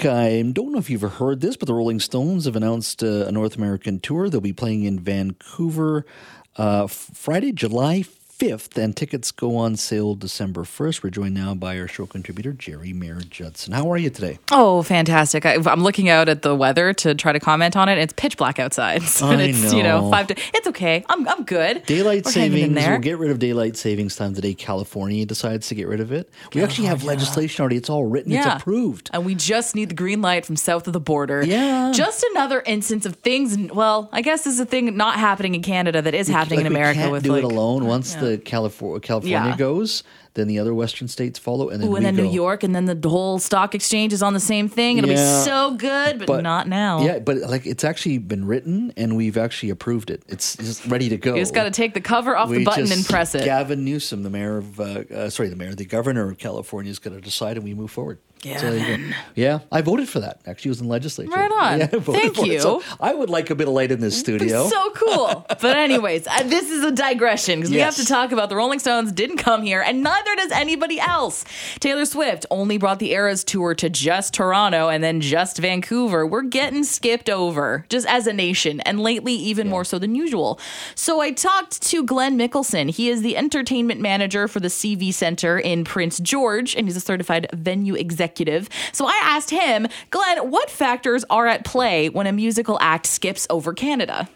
I don't know if you've heard this, but the Rolling Stones have announced uh, a North American tour. They'll be playing in Vancouver uh, Friday, July 5th, and tickets go on sale December 1st. We're joined now by our show contributor, Geri Mayer-Judson. How are you today? Oh, fantastic. I, am looking out at the weather to try to comment on it. It's pitch black outside. So I it's, know. you know, five to, it's okay. I'm, I'm good. Daylight We're savings, we'll get rid of daylight savings time today. California decides to get rid of it. We oh, actually have legislation already. It's all written, Yeah. it's approved. And we just need the green light from south of the border. Yeah. Just another instance of things. Well, I guess this is a thing not happening in Canada that is happening Like, in we America can't with do like, it alone. Once the California California Yeah. goes, then the other Western states follow, and then Ooh, we and then go. New York, and then the whole stock exchange is on the same thing. It'll Yeah. be so good, but, But- not now. Yeah, but like it's actually been written, and we've actually approved it. It's just ready to go. You just got to take the cover off the button just- and press it. Gavin Newsom, the mayor of, uh, uh, sorry, the mayor, the governor of California, is going to decide, and we move forward. So go. Gavin. yeah, I voted for that. Actually, it was in legislature. Right on. Yeah, Thank you. So I would like a bit of light in this studio. So cool. but anyways, uh, this is a digression because we have to talk about the Rolling Stones didn't come here and neither does anybody else. Taylor Swift only brought the Eras tour to just Toronto and then just Vancouver. We're getting skipped over just as a nation and lately even more so than usual. So I talked to Glenn Mickelson. He is the entertainment manager for the CN Center in Prince George and he's a certified venue executive. So I asked him, Glenn, what factors are at play when a musical act skips over Canada?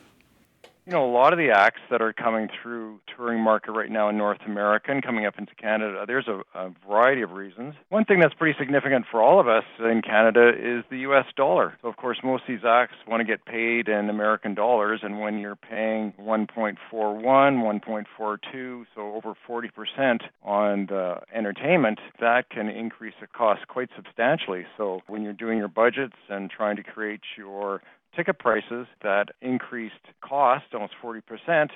You know, a lot of the acts that are coming through touring market right now in North America and coming up into Canada, there's a, a variety of reasons. One thing that's pretty significant for all of us in Canada is the U.S. dollar. So, of course, most of these acts want to get paid in American dollars, and when you're paying 1.41, 1.42, so over 40% on the entertainment, that can increase the cost quite substantially. So, when you're doing your budgets and trying to create your ticket prices that increased cost almost 40%,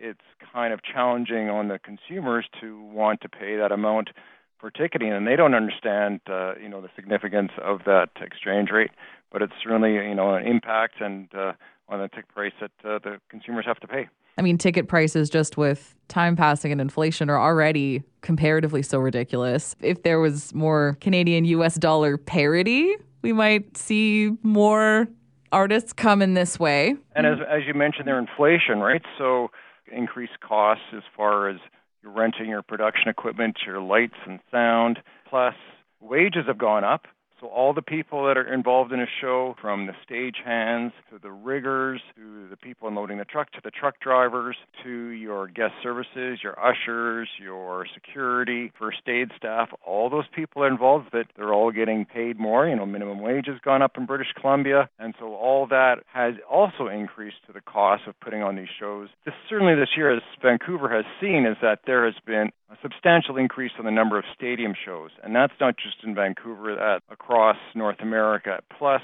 it's kind of challenging on the consumers to want to pay that amount for ticketing, and they don't understand, uh, you know, the significance of that exchange rate. But it's certainly, you know, an impact and uh, on the ticket price that uh, the consumers have to pay. I mean, ticket prices just with time passing and inflation are already comparatively so ridiculous. If there was more Canadian US dollar parity, we might see more artists come in this way. And as as you mentioned, there inflation, right? So increased costs as far as you're renting your production equipment, your lights and sound, plus wages have gone up. So all the people that are involved in a show, from the stage hands to the riggers to the people unloading the truck to the truck drivers to your guest services, your ushers, your security, first aid staff, all those people are involved it. They're all getting paid more. You know, minimum wage has gone up in British Columbia, and so all that has also increased to the cost of putting on these shows. This certainly this year, as Vancouver has seen, is that there has been a substantial increase in the number of stadium shows, and that's not just in Vancouver, that across North America. Plus,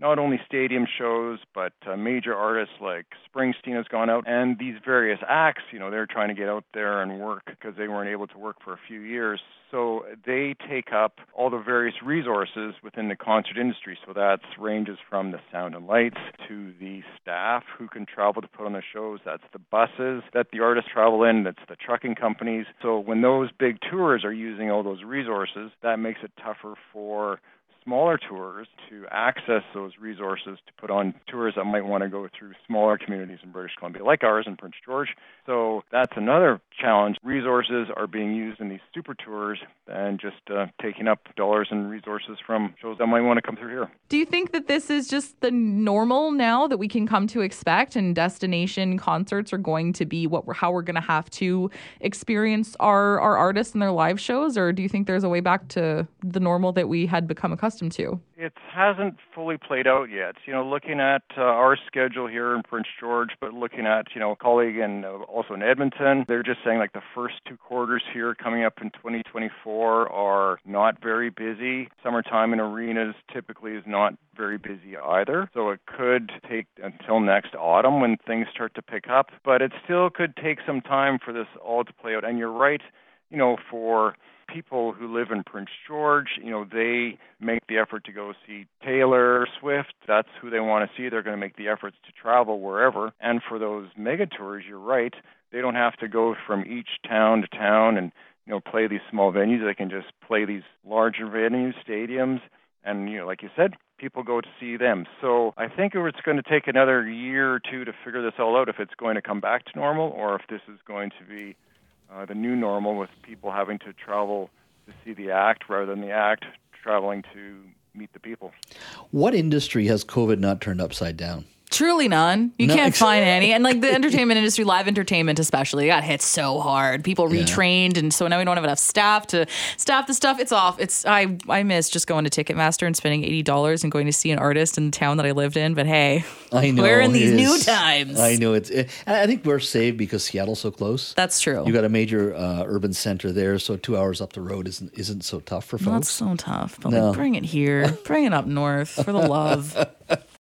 not only stadium shows, but uh, major artists like Springsteen has gone out, and these various acts, you know, they're trying to get out there and work because they weren't able to work for a few years. So they take up all the various resources within the concert industry. So that ranges from the sound and lights to the staff who can travel to put on the shows. That's the buses that the artists travel in. That's the trucking companies. So when those big tours are using all those resources, that makes it tougher for smaller tours to access those resources to put on tours that might want to go through smaller communities in British Columbia, like ours in Prince George. So that's another challenge. Resources are being used in these super tours and just uh, taking up dollars and resources from shows that might want to come through here. Do you think that this is just the normal now that we can come to expect and destination concerts are going to be what we're how we're going to have to experience our our artists and their live shows or do you think there's a way back to the normal that we had become accustomed to? It hasn't fully played out yet. You know, looking at uh, our schedule here in Prince George, but looking at you know a colleague and uh, also in Edmonton, they're just saying like the first two quarters here coming up in 2024 are not very busy. Summertime in arenas typically is not very busy either. So it could take until next autumn when things start to pick up, but it still could take some time for this all to play out. And you're right, you know, for people who live in Prince George, you know, they make the effort to go see Taylor Swift. That's who they want to see. They're going to make the efforts to travel wherever. And for those mega tours, you're right, they don't have to go from each town to town and you know play these small venues. They can just play these larger venues, stadiums, And, you know, like you said, people go to see them. So I think it's going to take another year or two to figure this all out if it's going to come back to normal or if this is going to be uh, the new normal with people having to travel to see the act rather than the act traveling to meet the people. What industry has COVID not turned upside down? Truly none. You No, can't find any. And like the entertainment industry, live entertainment especially, got hit so hard. People Yeah. retrained and so now we don't have enough staff to staff the stuff. It's off. It's I I miss just going to Ticketmaster and spending eighty dollars and going to see an artist in the town that I lived in. But hey, I know we're in these new times. I know it's. It, I think we're saved because Seattle's so close. That's true. You got a major uh, urban center there, so two hours up the road isn't isn't so tough for folks. Not so tough, but No. like bring it here, bring it up north for the love.